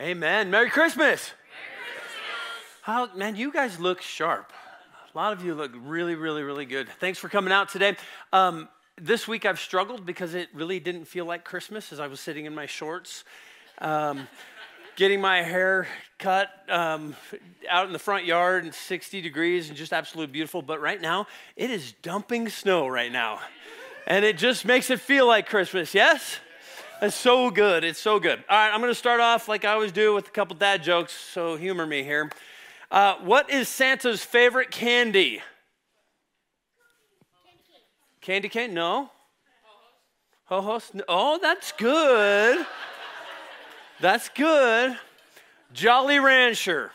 Amen. Merry Christmas. Merry Christmas. How, man, you guys look sharp. A lot of you look really, really, really good. Thanks for coming out today. Um, this week I've struggled because it really didn't feel like Christmas as I was sitting in my shorts, um, getting my hair cut um, out in the front yard in 60 degrees and just absolutely beautiful. But right now, it is dumping snow right now. And it just makes it feel like Christmas, yes? It's so good. It's so good. All right, I'm going to start off like I always do with a couple dad jokes, so humor me here. Uh, what is Santa's favorite candy? Candy cane? No. Ho hos? Oh, that's good. That's good. Jolly Rancher.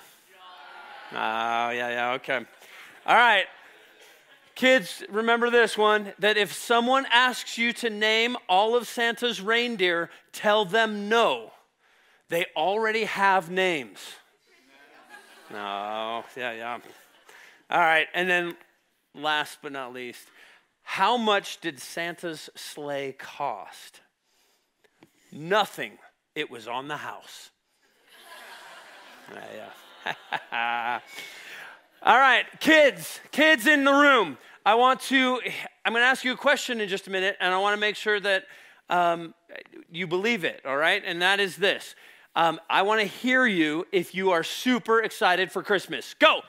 Oh, yeah, yeah, okay. All right. Kids, remember this one that if someone asks you to name all of Santa's reindeer, tell them no. They already have names. No, yeah, yeah. All right, and then last but not least, how much did Santa's sleigh cost? Nothing. It was on the house. yeah, yeah. All right, kids, kids in the room. I want to, I'm going to ask you a question in just a minute, and I want to make sure that um, you believe it, all right? And that is this um, I want to hear you if you are super excited for Christmas. Go!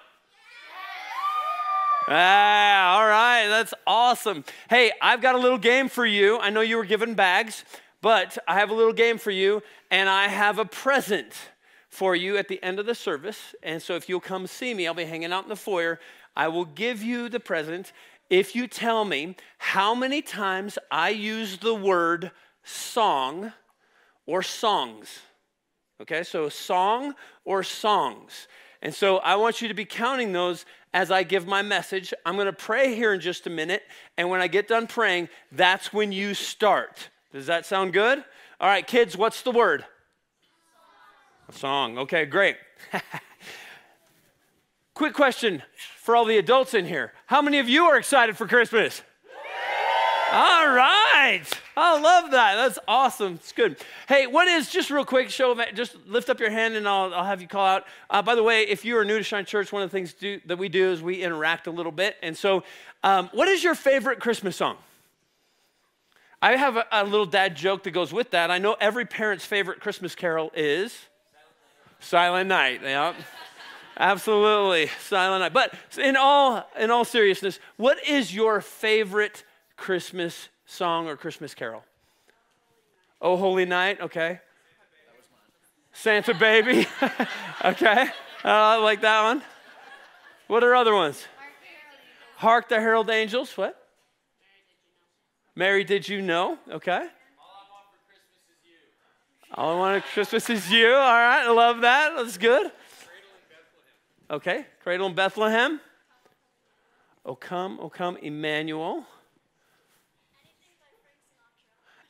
Ah, all right, that's awesome. Hey, I've got a little game for you. I know you were given bags, but I have a little game for you, and I have a present for you at the end of the service. And so if you'll come see me, I'll be hanging out in the foyer. I will give you the present if you tell me how many times I use the word song or songs. Okay, so song or songs. And so I want you to be counting those as I give my message. I'm to pray here in just a minute. And when I get done praying, that's when you start. Does that sound good? All right, kids, what's the word? A song. Okay, great. Quick question for all the adults in here. How many of you are excited for Christmas? All right. I love that. That's awesome. It's good. Hey, what is, just real quick, show of, just lift up your hand and I'll, I'll have you call out. Uh, by the way, if you are new to Shine Church, one of the things do, that we do is we interact a little bit. And so, um, what is your favorite Christmas song? I have a, a little dad joke that goes with that. I know every parent's favorite Christmas carol is Silent Night. Yeah. Absolutely. Silent Night. But in all in all seriousness, what is your favorite Christmas song or Christmas carol? Oh Holy Night, okay. Santa Baby. okay. Uh, I like that one. What are other ones? Hark the Herald Angels. What? Mary, did you know? Okay. All I want for Christmas is you. All I want for Christmas is you. All right, I love that. That's good. Okay, Cradle in Bethlehem. O come, O come, Emmanuel.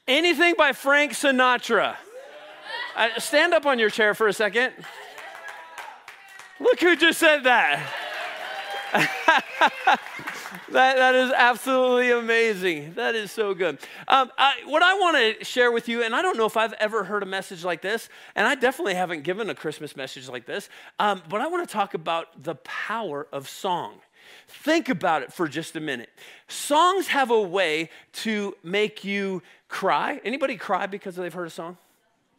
Anything by Frank Sinatra. Uh, stand up on your chair for a second. Look who just said that. that, that is absolutely amazing. That is so good. Um, I, what I want to share with you, and I don't know if I've ever heard a message like this, and I definitely haven't given a Christmas message like this, um, but I want to talk about the power of song. Think about it for just a minute. Songs have a way to make you cry. Anybody cry because they've heard a song?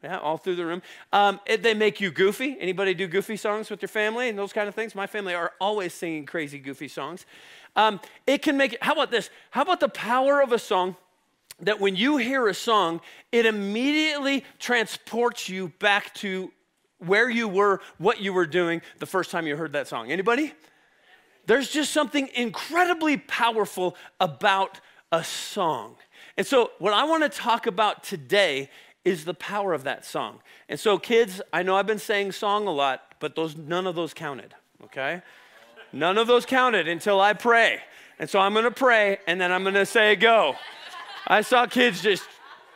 Yeah, all through the room. Um, it, they make you goofy. Anybody do goofy songs with your family and those kind of things? My family are always singing crazy, goofy songs. Um, it can make how about this? How about the power of a song that when you hear a song, it immediately transports you back to where you were, what you were doing the first time you heard that song? Anybody? There's just something incredibly powerful about a song. And so, what I want to talk about today is the power of that song. And so, kids, I know I've been saying song a lot, but those none of those counted, okay? None of those counted until I pray. And so I'm gonna pray and then I'm gonna say go. I saw kids just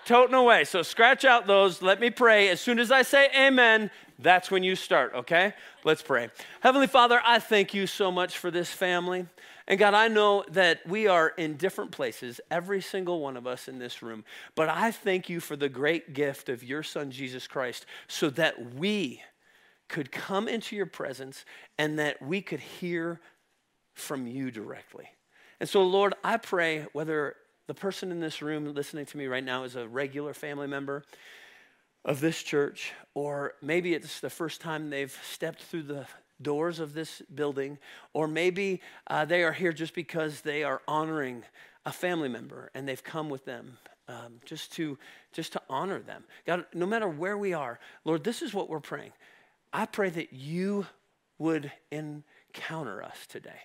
toting away. So scratch out those. Let me pray. As soon as I say amen, that's when you start, okay? Let's pray. Heavenly Father, I thank you so much for this family. And God, I know that we are in different places, every single one of us in this room. But I thank you for the great gift of your Son, Jesus Christ, so that we could come into your presence and that we could hear from you directly. And so, Lord, I pray whether the person in this room listening to me right now is a regular family member of this church, or maybe it's the first time they've stepped through the doors of this building, or maybe uh, they are here just because they are honoring a family member and they've come with them um, just to just to honor them. God, no matter where we are, Lord, this is what we're praying. I pray that you would encounter us today.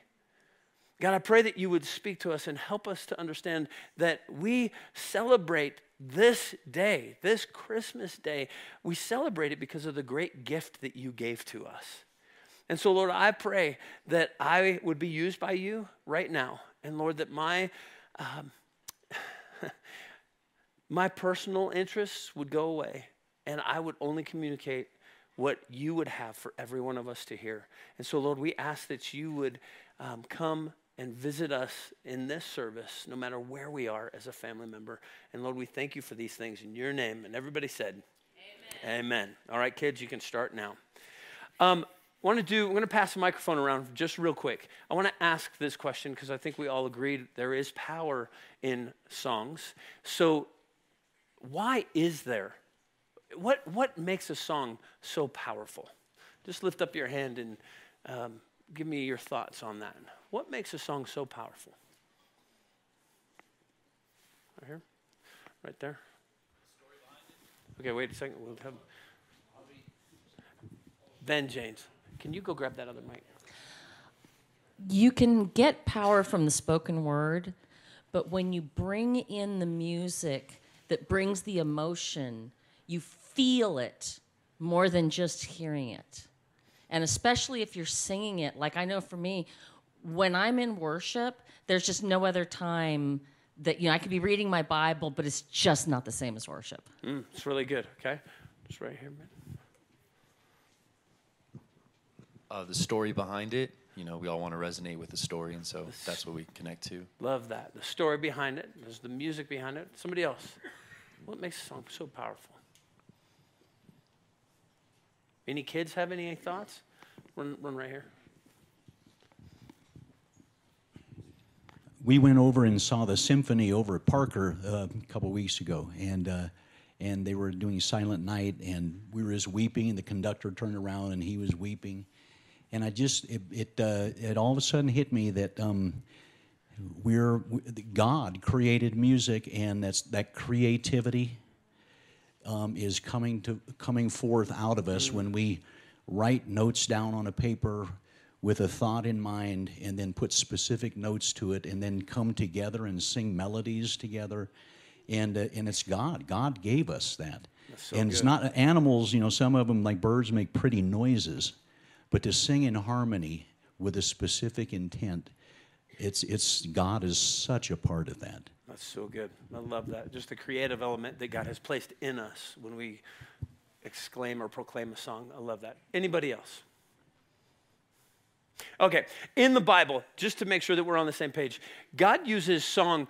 God, I pray that you would speak to us and help us to understand that we celebrate this day, this Christmas day, we celebrate it because of the great gift that you gave to us. And so, Lord, I pray that I would be used by you right now. And Lord, that my, um, my personal interests would go away and I would only communicate what you would have for every one of us to hear. And so, Lord, we ask that you would um, come and visit us in this service, no matter where we are as a family member. And Lord, we thank you for these things in your name. And everybody said, Amen. Amen. All right, kids, you can start now. Um, I want to do, I'm going to pass the microphone around just real quick. I want to ask this question because I think we all agree there is power in songs. So, why is there? What, what makes a song so powerful? Just lift up your hand and um, give me your thoughts on that. What makes a song so powerful? Right here? Right there? Okay, wait a second. We'll have Ben James. Can you go grab that other mic? You can get power from the spoken word, but when you bring in the music that brings the emotion, you feel it more than just hearing it. And especially if you're singing it, like I know for me, when I'm in worship, there's just no other time that you know I could be reading my Bible, but it's just not the same as worship. Mm, it's really good. Okay, just right here, man. Uh, the story behind it, you know, we all want to resonate with the story, and so that's what we connect to. Love that. The story behind it. There's the music behind it. Somebody else. What makes a song so powerful? Any kids have any thoughts? Run, run right here. we went over and saw the symphony over at Parker uh, a couple weeks ago, and uh, and they were doing Silent Night, and we were just weeping. And the conductor turned around and he was weeping, and I just it it, uh, it all of a sudden hit me that um, we're God created music, and that's that creativity um, is coming to coming forth out of us mm. when we write notes down on a paper with a thought in mind and then put specific notes to it and then come together and sing melodies together and uh, and it's god god gave us that so and good. it's not animals you know some of them like birds make pretty noises but to sing in harmony with a specific intent it's it's god is such a part of that that's so good i love that just the creative element that god has placed in us when we exclaim or proclaim a song i love that anybody else Okay, in the Bible, just to make sure that we're on the same page, God uses song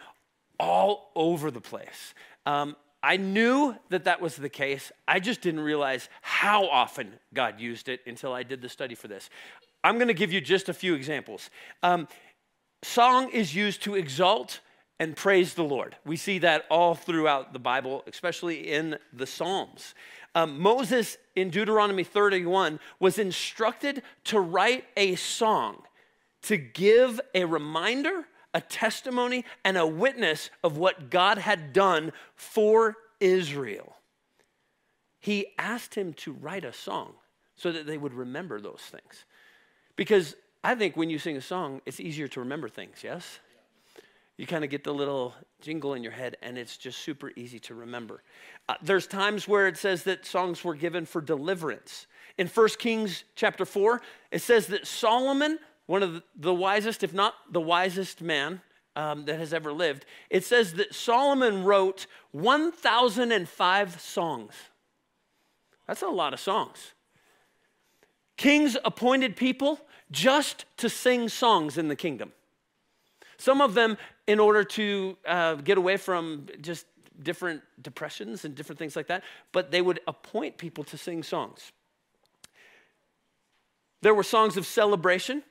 all over the place. Um, I knew that that was the case. I just didn't realize how often God used it until I did the study for this. I'm going to give you just a few examples. Um, song is used to exalt and praise the Lord. We see that all throughout the Bible, especially in the Psalms. Um, Moses in Deuteronomy 31 was instructed to write a song to give a reminder, a testimony, and a witness of what God had done for Israel. He asked him to write a song so that they would remember those things. Because I think when you sing a song, it's easier to remember things, yes? you kind of get the little jingle in your head and it's just super easy to remember uh, there's times where it says that songs were given for deliverance in 1 kings chapter 4 it says that solomon one of the wisest if not the wisest man um, that has ever lived. It says that Solomon wrote 1,005 songs. That's a lot of songs. Kings appointed people just to sing songs in the kingdom. Some of them in order to uh, get away from just different depressions and different things like that, but they would appoint people to sing songs. There were songs of celebration.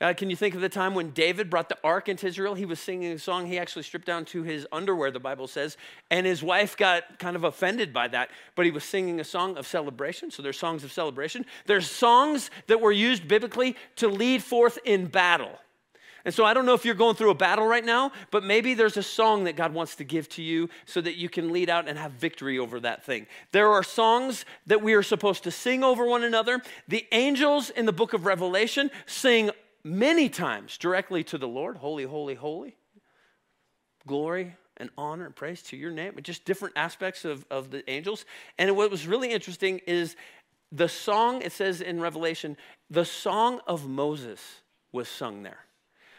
Uh, can you think of the time when David brought the ark into Israel? He was singing a song. He actually stripped down to his underwear, the Bible says, and his wife got kind of offended by that. But he was singing a song of celebration. So there's songs of celebration. There's songs that were used biblically to lead forth in battle. And so I don't know if you're going through a battle right now, but maybe there's a song that God wants to give to you so that you can lead out and have victory over that thing. There are songs that we are supposed to sing over one another. The angels in the book of Revelation sing many times directly to the Lord Holy, holy, holy. Glory and honor and praise to your name, just different aspects of, of the angels. And what was really interesting is the song, it says in Revelation, the song of Moses was sung there.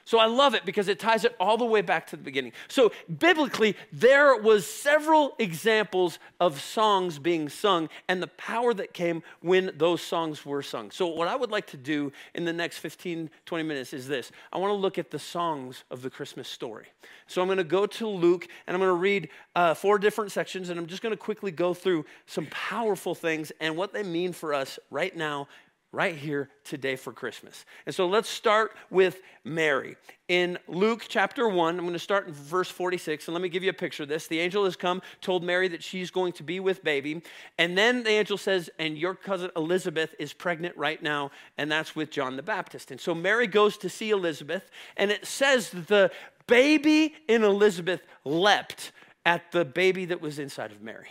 So I love it because it ties it all the way back to the beginning. So biblically, there was several examples of songs being sung and the power that came when those songs were sung. So what I would like to do in the next 15, 20 minutes is this. I want to look at the songs of the Christmas story. So I'm going to go to Luke and I'm going to read uh, four different sections and I'm just going to quickly go through some powerful things and what they mean for us right now right here today for Christmas. And so let's start with Mary. In Luke chapter 1, I'm going to start in verse 46, and let me give you a picture of this. The angel has come, told Mary that she's going to be with baby, and then the angel says, and your cousin Elizabeth is pregnant right now, and that's with John the Baptist. And so Mary goes to see Elizabeth, and it says that the baby in Elizabeth leapt at the baby that was inside of Mary.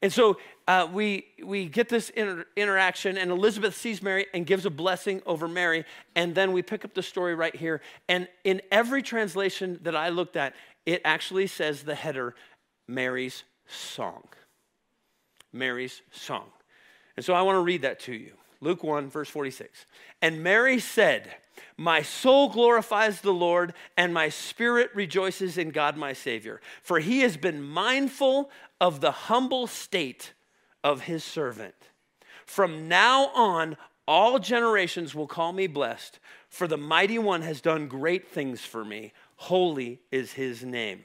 And so uh, we, we get this inter- interaction, and Elizabeth sees Mary and gives a blessing over Mary. And then we pick up the story right here. And in every translation that I looked at, it actually says the header, Mary's song. Mary's song. And so I want to read that to you. Luke 1, verse 46. And Mary said, My soul glorifies the Lord, and my spirit rejoices in God my Savior, for he has been mindful of the humble state of his servant. From now on, all generations will call me blessed, for the mighty one has done great things for me. Holy is his name.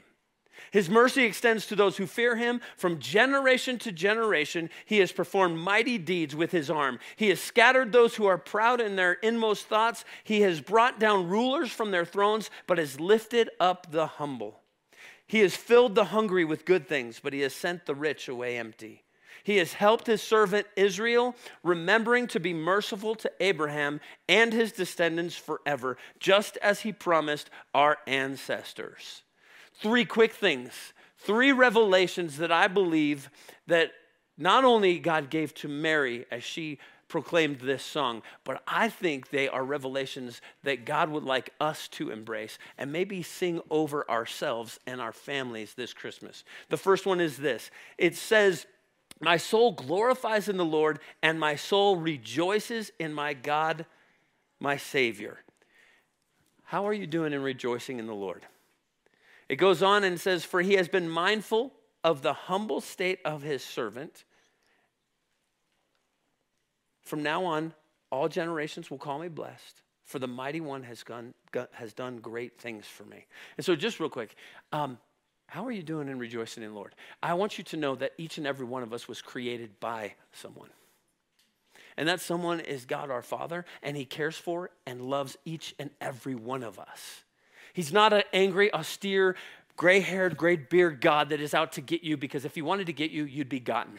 His mercy extends to those who fear him. From generation to generation, he has performed mighty deeds with his arm. He has scattered those who are proud in their inmost thoughts. He has brought down rulers from their thrones, but has lifted up the humble. He has filled the hungry with good things, but he has sent the rich away empty. He has helped his servant Israel, remembering to be merciful to Abraham and his descendants forever, just as he promised our ancestors. Three quick things, three revelations that I believe that not only God gave to Mary as she proclaimed this song, but I think they are revelations that God would like us to embrace and maybe sing over ourselves and our families this Christmas. The first one is this it says, My soul glorifies in the Lord, and my soul rejoices in my God, my Savior. How are you doing in rejoicing in the Lord? It goes on and says, For he has been mindful of the humble state of his servant. From now on, all generations will call me blessed, for the mighty one has, gone, has done great things for me. And so, just real quick, um, how are you doing in rejoicing in Lord? I want you to know that each and every one of us was created by someone. And that someone is God our Father, and He cares for and loves each and every one of us. He's not an angry, austere, gray haired, gray beard God that is out to get you because if He wanted to get you, you'd be gotten.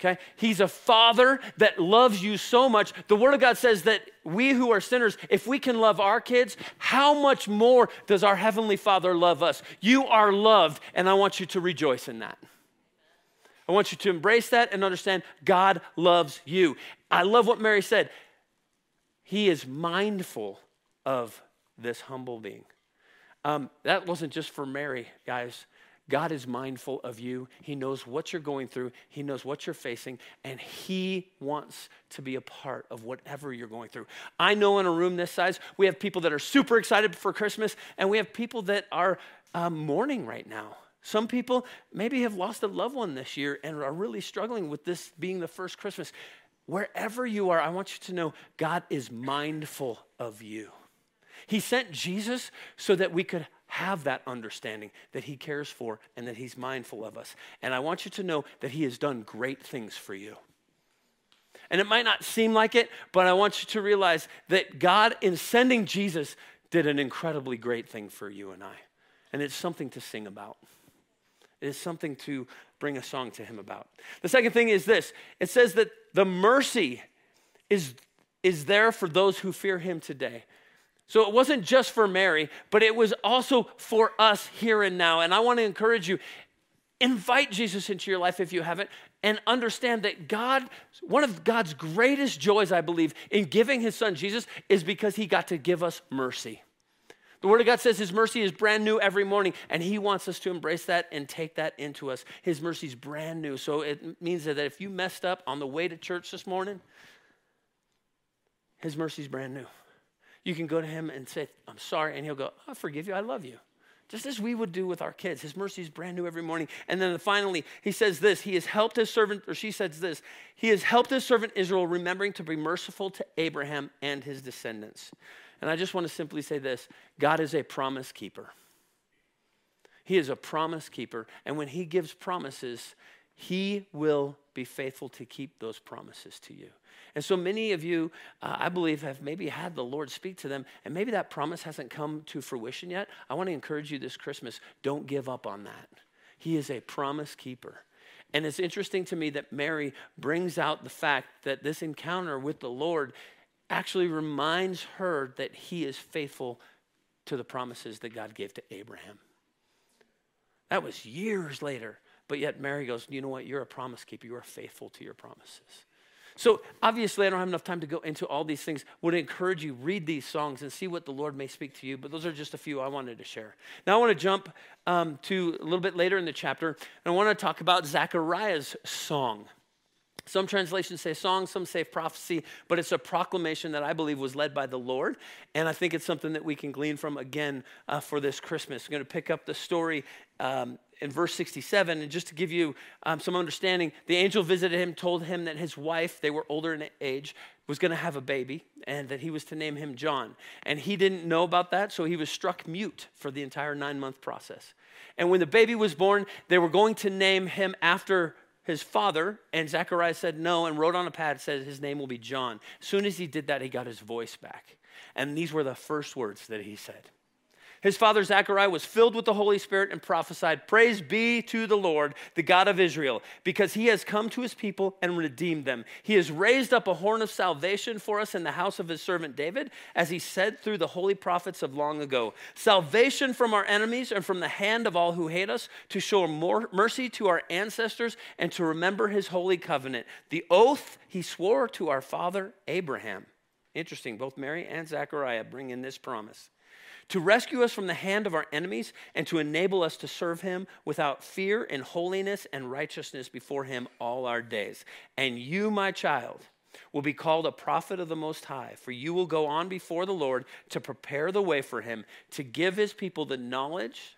Okay? He's a father that loves you so much. The Word of God says that we who are sinners, if we can love our kids, how much more does our Heavenly Father love us? You are loved, and I want you to rejoice in that. I want you to embrace that and understand God loves you. I love what Mary said. He is mindful of this humble being. Um, that wasn't just for Mary, guys. God is mindful of you. He knows what you're going through, He knows what you're facing, and He wants to be a part of whatever you're going through. I know in a room this size, we have people that are super excited for Christmas, and we have people that are um, mourning right now. Some people maybe have lost a loved one this year and are really struggling with this being the first Christmas. Wherever you are, I want you to know God is mindful of you. He sent Jesus so that we could have that understanding that He cares for and that He's mindful of us. And I want you to know that He has done great things for you. And it might not seem like it, but I want you to realize that God, in sending Jesus, did an incredibly great thing for you and I. And it's something to sing about. It is something to bring a song to Him about. The second thing is this it says that the mercy is, is there for those who fear Him today. So it wasn't just for Mary, but it was also for us here and now. And I want to encourage you invite Jesus into your life if you haven't, and understand that God, one of God's greatest joys, I believe, in giving his son Jesus is because he got to give us mercy. The Word of God says His mercy is brand new every morning, and He wants us to embrace that and take that into us. His mercy is brand new. So it means that if you messed up on the way to church this morning, His mercy is brand new. You can go to Him and say, I'm sorry, and He'll go, I forgive you, I love you. Just as we would do with our kids. His mercy is brand new every morning. And then finally, he says this He has helped his servant, or she says this He has helped his servant Israel, remembering to be merciful to Abraham and his descendants. And I just want to simply say this God is a promise keeper. He is a promise keeper. And when He gives promises, He will be faithful to keep those promises to you. And so many of you, uh, I believe, have maybe had the Lord speak to them, and maybe that promise hasn't come to fruition yet. I want to encourage you this Christmas don't give up on that. He is a promise keeper. And it's interesting to me that Mary brings out the fact that this encounter with the Lord actually reminds her that he is faithful to the promises that God gave to Abraham. That was years later, but yet Mary goes, You know what? You're a promise keeper. You are faithful to your promises. So obviously, I don't have enough time to go into all these things. Would encourage you read these songs and see what the Lord may speak to you. But those are just a few I wanted to share. Now I want to jump um, to a little bit later in the chapter, and I want to talk about Zechariah's song. Some translations say song, some say prophecy, but it's a proclamation that I believe was led by the Lord. And I think it's something that we can glean from again uh, for this Christmas. I'm going to pick up the story um, in verse 67. And just to give you um, some understanding, the angel visited him, told him that his wife, they were older in age, was going to have a baby and that he was to name him John. And he didn't know about that, so he was struck mute for the entire nine month process. And when the baby was born, they were going to name him after his father, and Zechariah said no and wrote on a pad, said his name will be John. As soon as he did that, he got his voice back. And these were the first words that he said his father Zechariah was filled with the Holy Spirit and prophesied, Praise be to the Lord, the God of Israel, because he has come to his people and redeemed them. He has raised up a horn of salvation for us in the house of his servant David, as he said through the holy prophets of long ago. Salvation from our enemies and from the hand of all who hate us, to show more mercy to our ancestors and to remember his holy covenant, the oath he swore to our father Abraham. Interesting, both Mary and Zechariah bring in this promise to rescue us from the hand of our enemies and to enable us to serve him without fear in holiness and righteousness before him all our days. And you, my child, will be called a prophet of the Most High, for you will go on before the Lord to prepare the way for him, to give his people the knowledge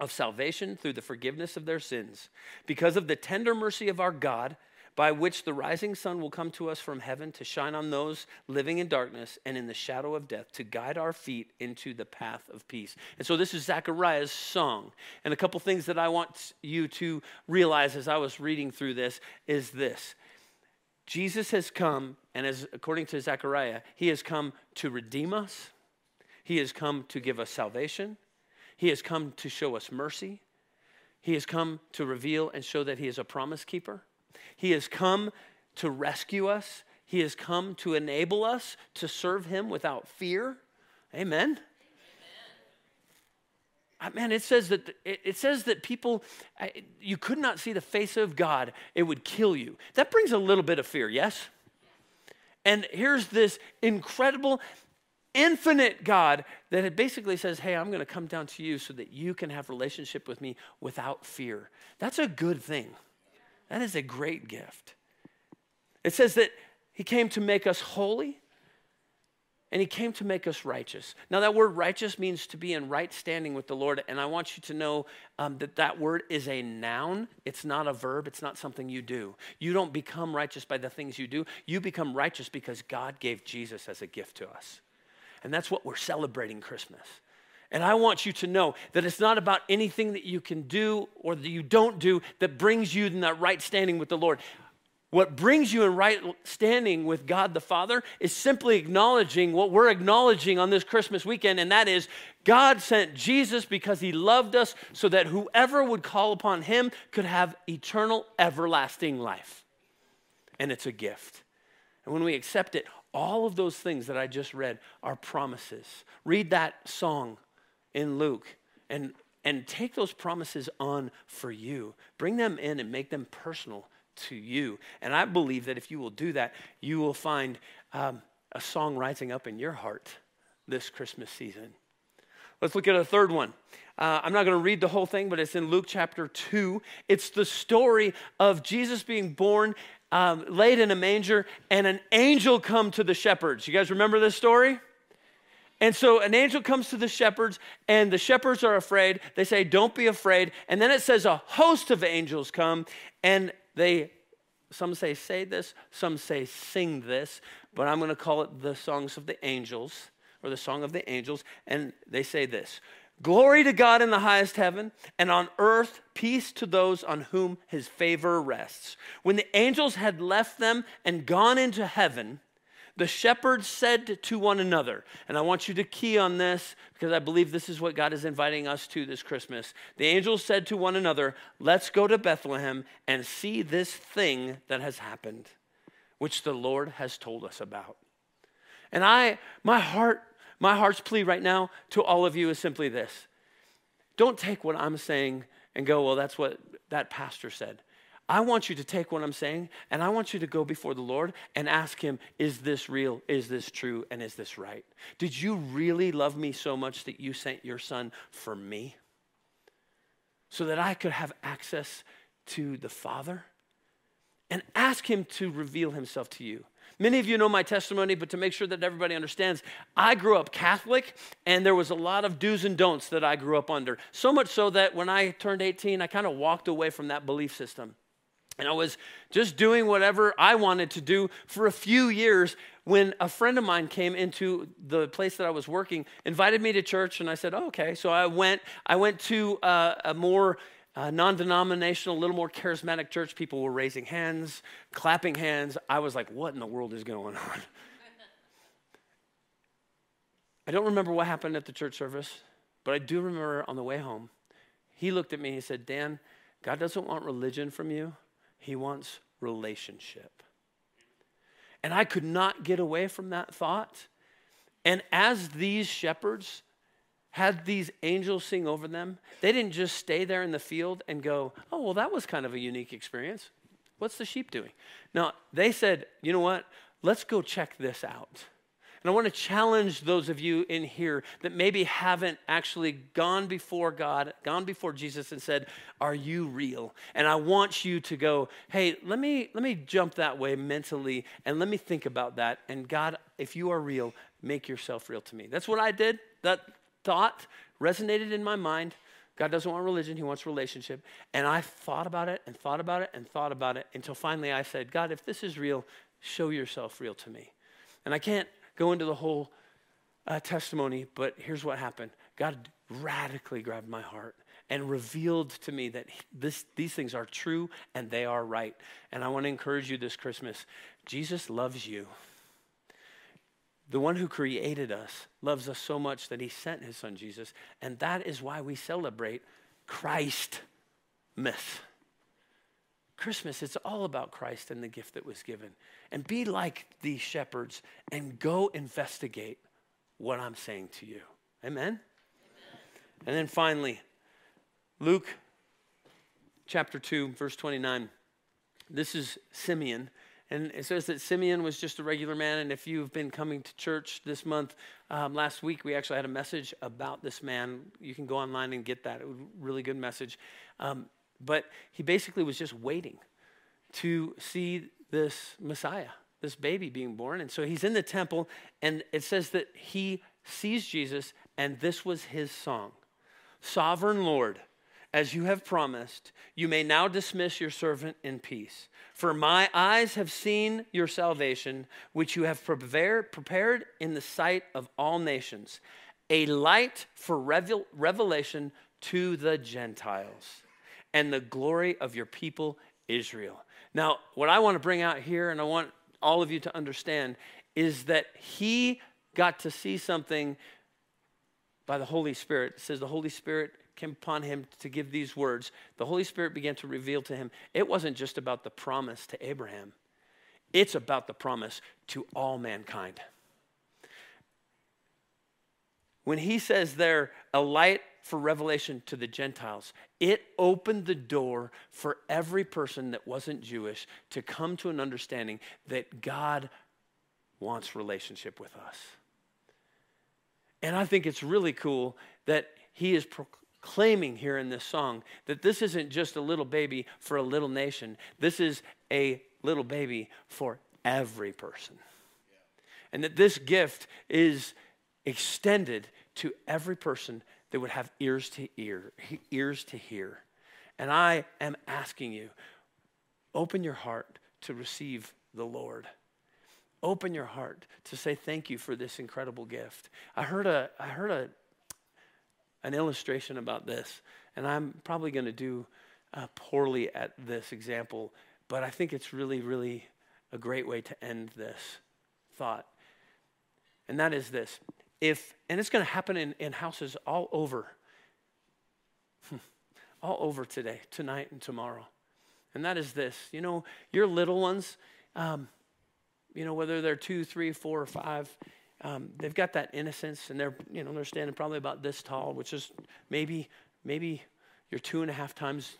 of salvation through the forgiveness of their sins. Because of the tender mercy of our God, by which the rising sun will come to us from heaven to shine on those living in darkness and in the shadow of death, to guide our feet into the path of peace. And so this is Zechariah's song. And a couple things that I want you to realize as I was reading through this is this. Jesus has come, and as according to Zechariah, he has come to redeem us. He has come to give us salvation. He has come to show us mercy. He has come to reveal and show that he is a promise keeper. He has come to rescue us, He has come to enable us to serve Him without fear. Amen. Amen. Man, it says that it says that people you could not see the face of God; it would kill you. That brings a little bit of fear, yes. And here's this incredible infinite God that it basically says, Hey, I'm going to come down to you so that you can have relationship with me without fear. That's a good thing. That is a great gift. It says that he came to make us holy and he came to make us righteous. Now, that word righteous means to be in right standing with the Lord. And I want you to know um, that that word is a noun. It's not a verb, it's not something you do. You don't become righteous by the things you do. You become righteous because God gave Jesus as a gift to us. And that's what we're celebrating Christmas. And I want you to know that it's not about anything that you can do or that you don't do that brings you in that right standing with the Lord. What brings you in right standing with God the Father is simply acknowledging what we're acknowledging on this Christmas weekend, and that is God sent Jesus because he loved us so that whoever would call upon him could have eternal, everlasting life. And it's a gift. And when we accept it, all of those things that I just read are promises. Read that song in Luke and, and take those promises on for you. Bring them in and make them personal to you. And I believe that if you will do that, you will find um, a song rising up in your heart this Christmas season. Let's look at a third one. Uh, I'm not going to read the whole thing, but it's in Luke chapter 2. It's the story of Jesus being born, um, laid in a manger, and an angel come to the shepherds. You guys remember this story? And so an angel comes to the shepherds, and the shepherds are afraid. They say, Don't be afraid. And then it says, A host of angels come, and they, some say say this, some say sing this, but I'm going to call it the songs of the angels or the song of the angels. And they say this Glory to God in the highest heaven, and on earth peace to those on whom his favor rests. When the angels had left them and gone into heaven, the shepherds said to one another, and I want you to key on this because I believe this is what God is inviting us to this Christmas. The angels said to one another, Let's go to Bethlehem and see this thing that has happened, which the Lord has told us about. And I, my heart, my heart's plea right now to all of you is simply this. Don't take what I'm saying and go, well, that's what that pastor said. I want you to take what I'm saying and I want you to go before the Lord and ask Him, is this real? Is this true? And is this right? Did you really love me so much that you sent your son for me? So that I could have access to the Father? And ask Him to reveal Himself to you. Many of you know my testimony, but to make sure that everybody understands, I grew up Catholic, and there was a lot of do's and don'ts that I grew up under. So much so that when I turned 18, I kind of walked away from that belief system. And I was just doing whatever I wanted to do for a few years when a friend of mine came into the place that I was working, invited me to church, and I said, oh, okay. So I went, I went to uh, a more uh, non denominational, a little more charismatic church. People were raising hands, clapping hands. I was like, what in the world is going on? I don't remember what happened at the church service, but I do remember on the way home, he looked at me and he said, Dan, God doesn't want religion from you. He wants relationship. And I could not get away from that thought. And as these shepherds had these angels sing over them, they didn't just stay there in the field and go, oh, well, that was kind of a unique experience. What's the sheep doing? No, they said, you know what? Let's go check this out. And I want to challenge those of you in here that maybe haven't actually gone before God, gone before Jesus and said, "Are you real?" And I want you to go, "Hey, let me let me jump that way mentally and let me think about that. And God, if you are real, make yourself real to me." That's what I did. That thought resonated in my mind. God doesn't want religion, He wants relationship. And I thought about it and thought about it and thought about it until finally I said, God, if this is real, show yourself real to me. And I can't go into the whole uh, testimony, but here's what happened God radically grabbed my heart and revealed to me that this, these things are true and they are right. And I want to encourage you this Christmas Jesus loves you. The one who created us loves us so much that he sent his son Jesus. And that is why we celebrate Christ myth. Christmas, it's all about Christ and the gift that was given. And be like these shepherds and go investigate what I'm saying to you. Amen? Amen? And then finally, Luke chapter 2, verse 29. This is Simeon. And it says that Simeon was just a regular man. And if you've been coming to church this month, um, last week we actually had a message about this man. You can go online and get that. It was a really good message. Um, but he basically was just waiting to see this Messiah, this baby being born. And so he's in the temple, and it says that he sees Jesus, and this was his song Sovereign Lord, as you have promised, you may now dismiss your servant in peace. For my eyes have seen your salvation, which you have prepared in the sight of all nations, a light for revelation to the Gentiles, and the glory of your people Israel. Now, what I want to bring out here, and I want all of you to understand, is that he got to see something by the Holy Spirit. It says the Holy Spirit came upon him to give these words. The Holy Spirit began to reveal to him it wasn't just about the promise to Abraham, it's about the promise to all mankind. When he says there, a light for revelation to the Gentiles, it opened the door for every person that wasn't Jewish to come to an understanding that God wants relationship with us. And I think it's really cool that he is proclaiming here in this song that this isn't just a little baby for a little nation, this is a little baby for every person. And that this gift is extended to every person that would have ears to ear, ears to hear. And I am asking you, open your heart to receive the Lord open your heart to say thank you for this incredible gift. I heard a I heard a an illustration about this, and I'm probably going to do uh, poorly at this example, but I think it's really, really a great way to end this thought. And that is this. If, and it's going to happen in, in houses all over, all over today, tonight, and tomorrow. And that is this. You know, your little ones, um, you know, whether they're two, three, four, or five, um, they've got that innocence and they're, you know, they're standing probably about this tall, which is maybe, maybe you're two and a half times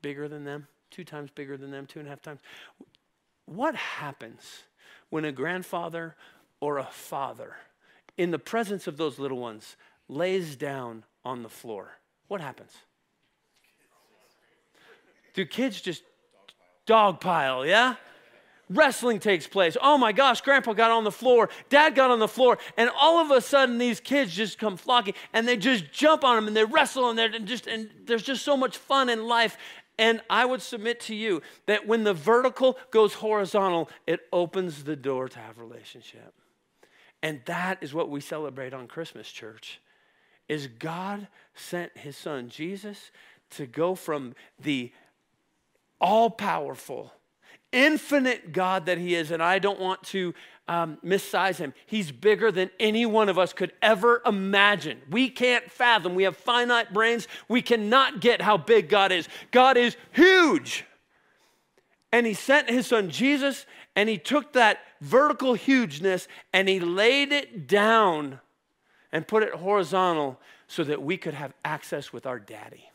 bigger than them, two times bigger than them, two and a half times. What happens when a grandfather or a father, in the presence of those little ones, lays down on the floor? What happens? Do kids just dogpile, yeah? wrestling takes place. Oh my gosh, grandpa got on the floor, dad got on the floor, and all of a sudden these kids just come flocking and they just jump on them and they wrestle and they're just and there's just so much fun in life. And I would submit to you that when the vertical goes horizontal, it opens the door to have relationship. And that is what we celebrate on Christmas, church. Is God sent his son Jesus to go from the all powerful infinite God that He is, and I don't want to um, missize Him. He's bigger than any one of us could ever imagine. We can't fathom. We have finite brains. We cannot get how big God is. God is huge. And He sent His Son Jesus, and He took that vertical hugeness and He laid it down and put it horizontal so that we could have access with our daddy.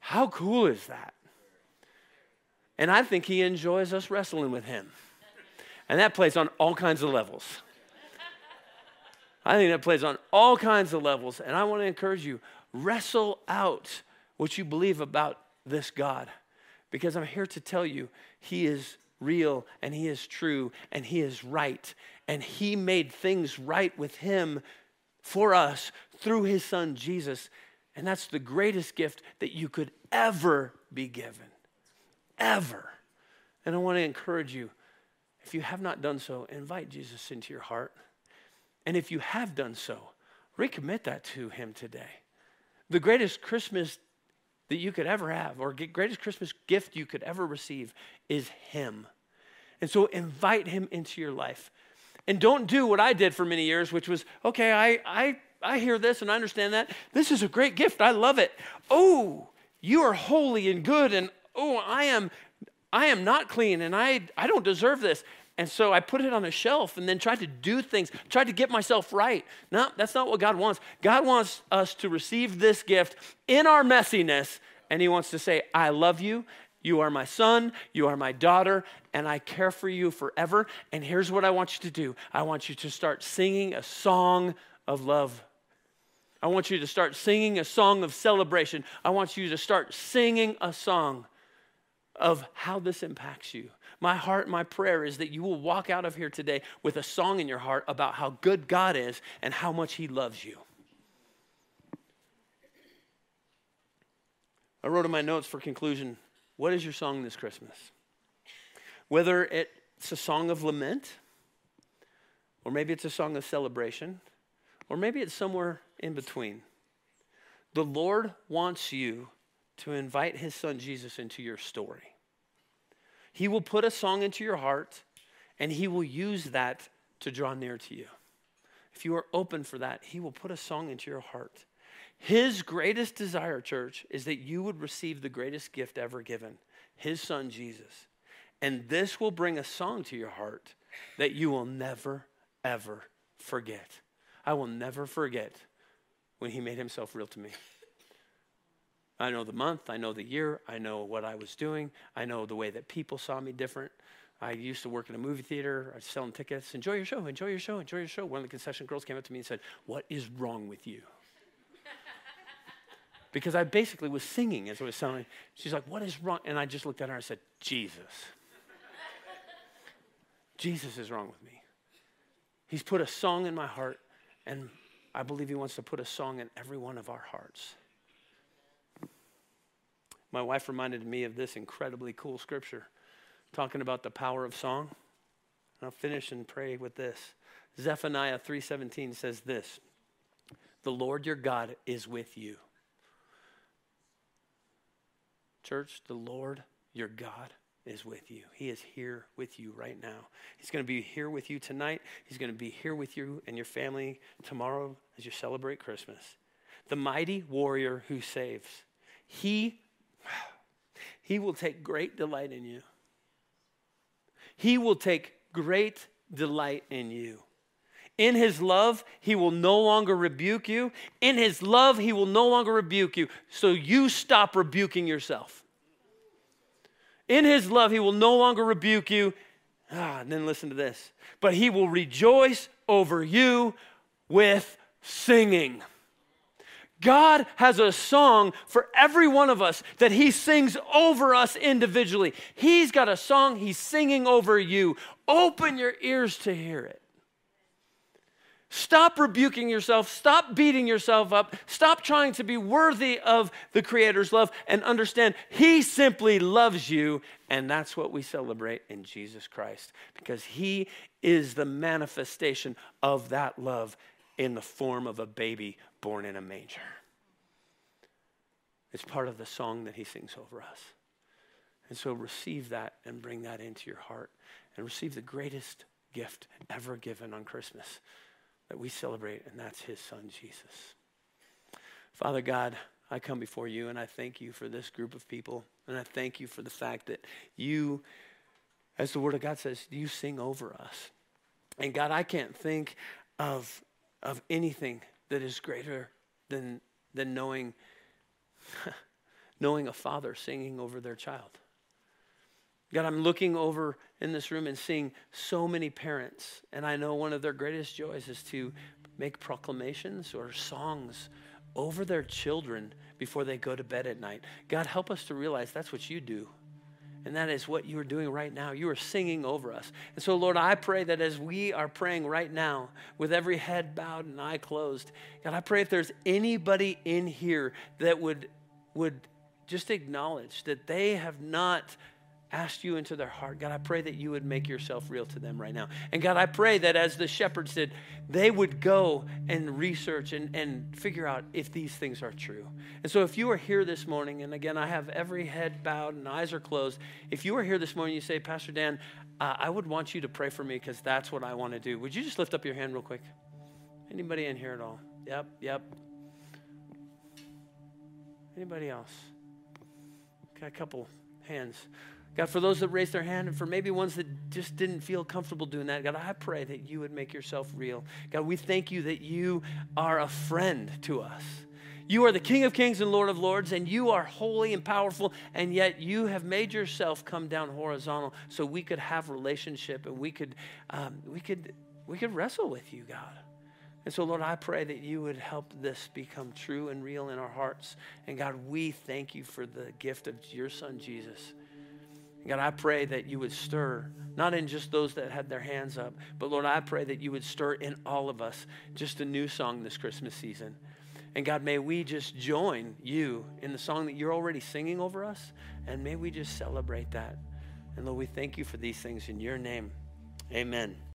How cool is that? And I think he enjoys us wrestling with him. And that plays on all kinds of levels. I think that plays on all kinds of levels. And I want to encourage you wrestle out what you believe about this God. Because I'm here to tell you, he is real and he is true and he is right. And he made things right with him for us through his son Jesus. And that's the greatest gift that you could ever be given ever. And I want to encourage you if you have not done so, invite Jesus into your heart. And if you have done so, recommit that to Him today. The greatest Christmas that you could ever have, or greatest Christmas gift you could ever receive, is Him. And so invite Him into your life. And don't do what I did for many years, which was okay, I, I, I hear this and I understand that. This is a great gift. I love it. Oh, you are holy and good and oh, I am, I am not clean and I, I don't deserve this. And so I put it on a shelf and then tried to do things, tried to get myself right. No, that's not what God wants. God wants us to receive this gift in our messiness, and He wants to say, I love you. You are my son. You are my daughter. And I care for you forever. And here's what I want you to do I want you to start singing a song of love. I want you to start singing a song of celebration. I want you to start singing a song of how this impacts you. My heart, my prayer is that you will walk out of here today with a song in your heart about how good God is and how much He loves you. I wrote in my notes for conclusion what is your song this Christmas? Whether it's a song of lament, or maybe it's a song of celebration, or maybe it's somewhere in between. The Lord wants you to invite His Son Jesus into your story. He will put a song into your heart, and He will use that to draw near to you. If you are open for that, He will put a song into your heart. His greatest desire, church, is that you would receive the greatest gift ever given His Son, Jesus. And this will bring a song to your heart that you will never, ever forget. I will never forget when He made Himself real to me. I know the month, I know the year, I know what I was doing, I know the way that people saw me different. I used to work in a movie theater, I was selling tickets. Enjoy your show, enjoy your show, enjoy your show. One of the concession girls came up to me and said, What is wrong with you? because I basically was singing as I was selling. She's like, What is wrong? And I just looked at her and I said, Jesus. Jesus is wrong with me. He's put a song in my heart, and I believe He wants to put a song in every one of our hearts. My wife reminded me of this incredibly cool scripture talking about the power of song. I'll finish and pray with this. Zephaniah 3:17 says this. The Lord your God is with you. Church, the Lord your God is with you. He is here with you right now. He's going to be here with you tonight. He's going to be here with you and your family tomorrow as you celebrate Christmas. The mighty warrior who saves. He he will take great delight in you. He will take great delight in you. In his love, he will no longer rebuke you. In his love, he will no longer rebuke you. So you stop rebuking yourself. In his love, he will no longer rebuke you. Ah, and then listen to this. But he will rejoice over you with singing. God has a song for every one of us that He sings over us individually. He's got a song He's singing over you. Open your ears to hear it. Stop rebuking yourself. Stop beating yourself up. Stop trying to be worthy of the Creator's love and understand He simply loves you. And that's what we celebrate in Jesus Christ because He is the manifestation of that love in the form of a baby born in a manger. It's part of the song that He sings over us. And so receive that and bring that into your heart and receive the greatest gift ever given on Christmas that we celebrate, and that's his son, Jesus. Father God, I come before you and I thank you for this group of people. And I thank you for the fact that you, as the Word of God says, you sing over us. And God, I can't think of, of anything that is greater than, than knowing, knowing a father singing over their child. God, I'm looking over in this room and seeing so many parents, and I know one of their greatest joys is to make proclamations or songs over their children before they go to bed at night. God, help us to realize that's what you do. And that is what you are doing right now. You are singing over us. And so, Lord, I pray that as we are praying right now, with every head bowed and eye closed, God, I pray if there's anybody in here that would, would just acknowledge that they have not asked you into their heart, God, I pray that you would make yourself real to them right now. And God, I pray that as the shepherds did, they would go and research and, and figure out if these things are true. And so if you are here this morning, and again, I have every head bowed and eyes are closed. If you are here this morning, you say, Pastor Dan, uh, I would want you to pray for me because that's what I want to do. Would you just lift up your hand real quick? Anybody in here at all? Yep, yep. Anybody else? Got a couple hands. God, for those that raised their hand and for maybe ones that just didn't feel comfortable doing that, God, I pray that you would make yourself real. God, we thank you that you are a friend to us. You are the King of Kings and Lord of Lords, and you are holy and powerful, and yet you have made yourself come down horizontal so we could have relationship and we could, um, we could, we could wrestle with you, God. And so, Lord, I pray that you would help this become true and real in our hearts. And God, we thank you for the gift of your son, Jesus. God, I pray that you would stir, not in just those that had their hands up, but Lord, I pray that you would stir in all of us just a new song this Christmas season. And God, may we just join you in the song that you're already singing over us, and may we just celebrate that. And Lord, we thank you for these things in your name. Amen.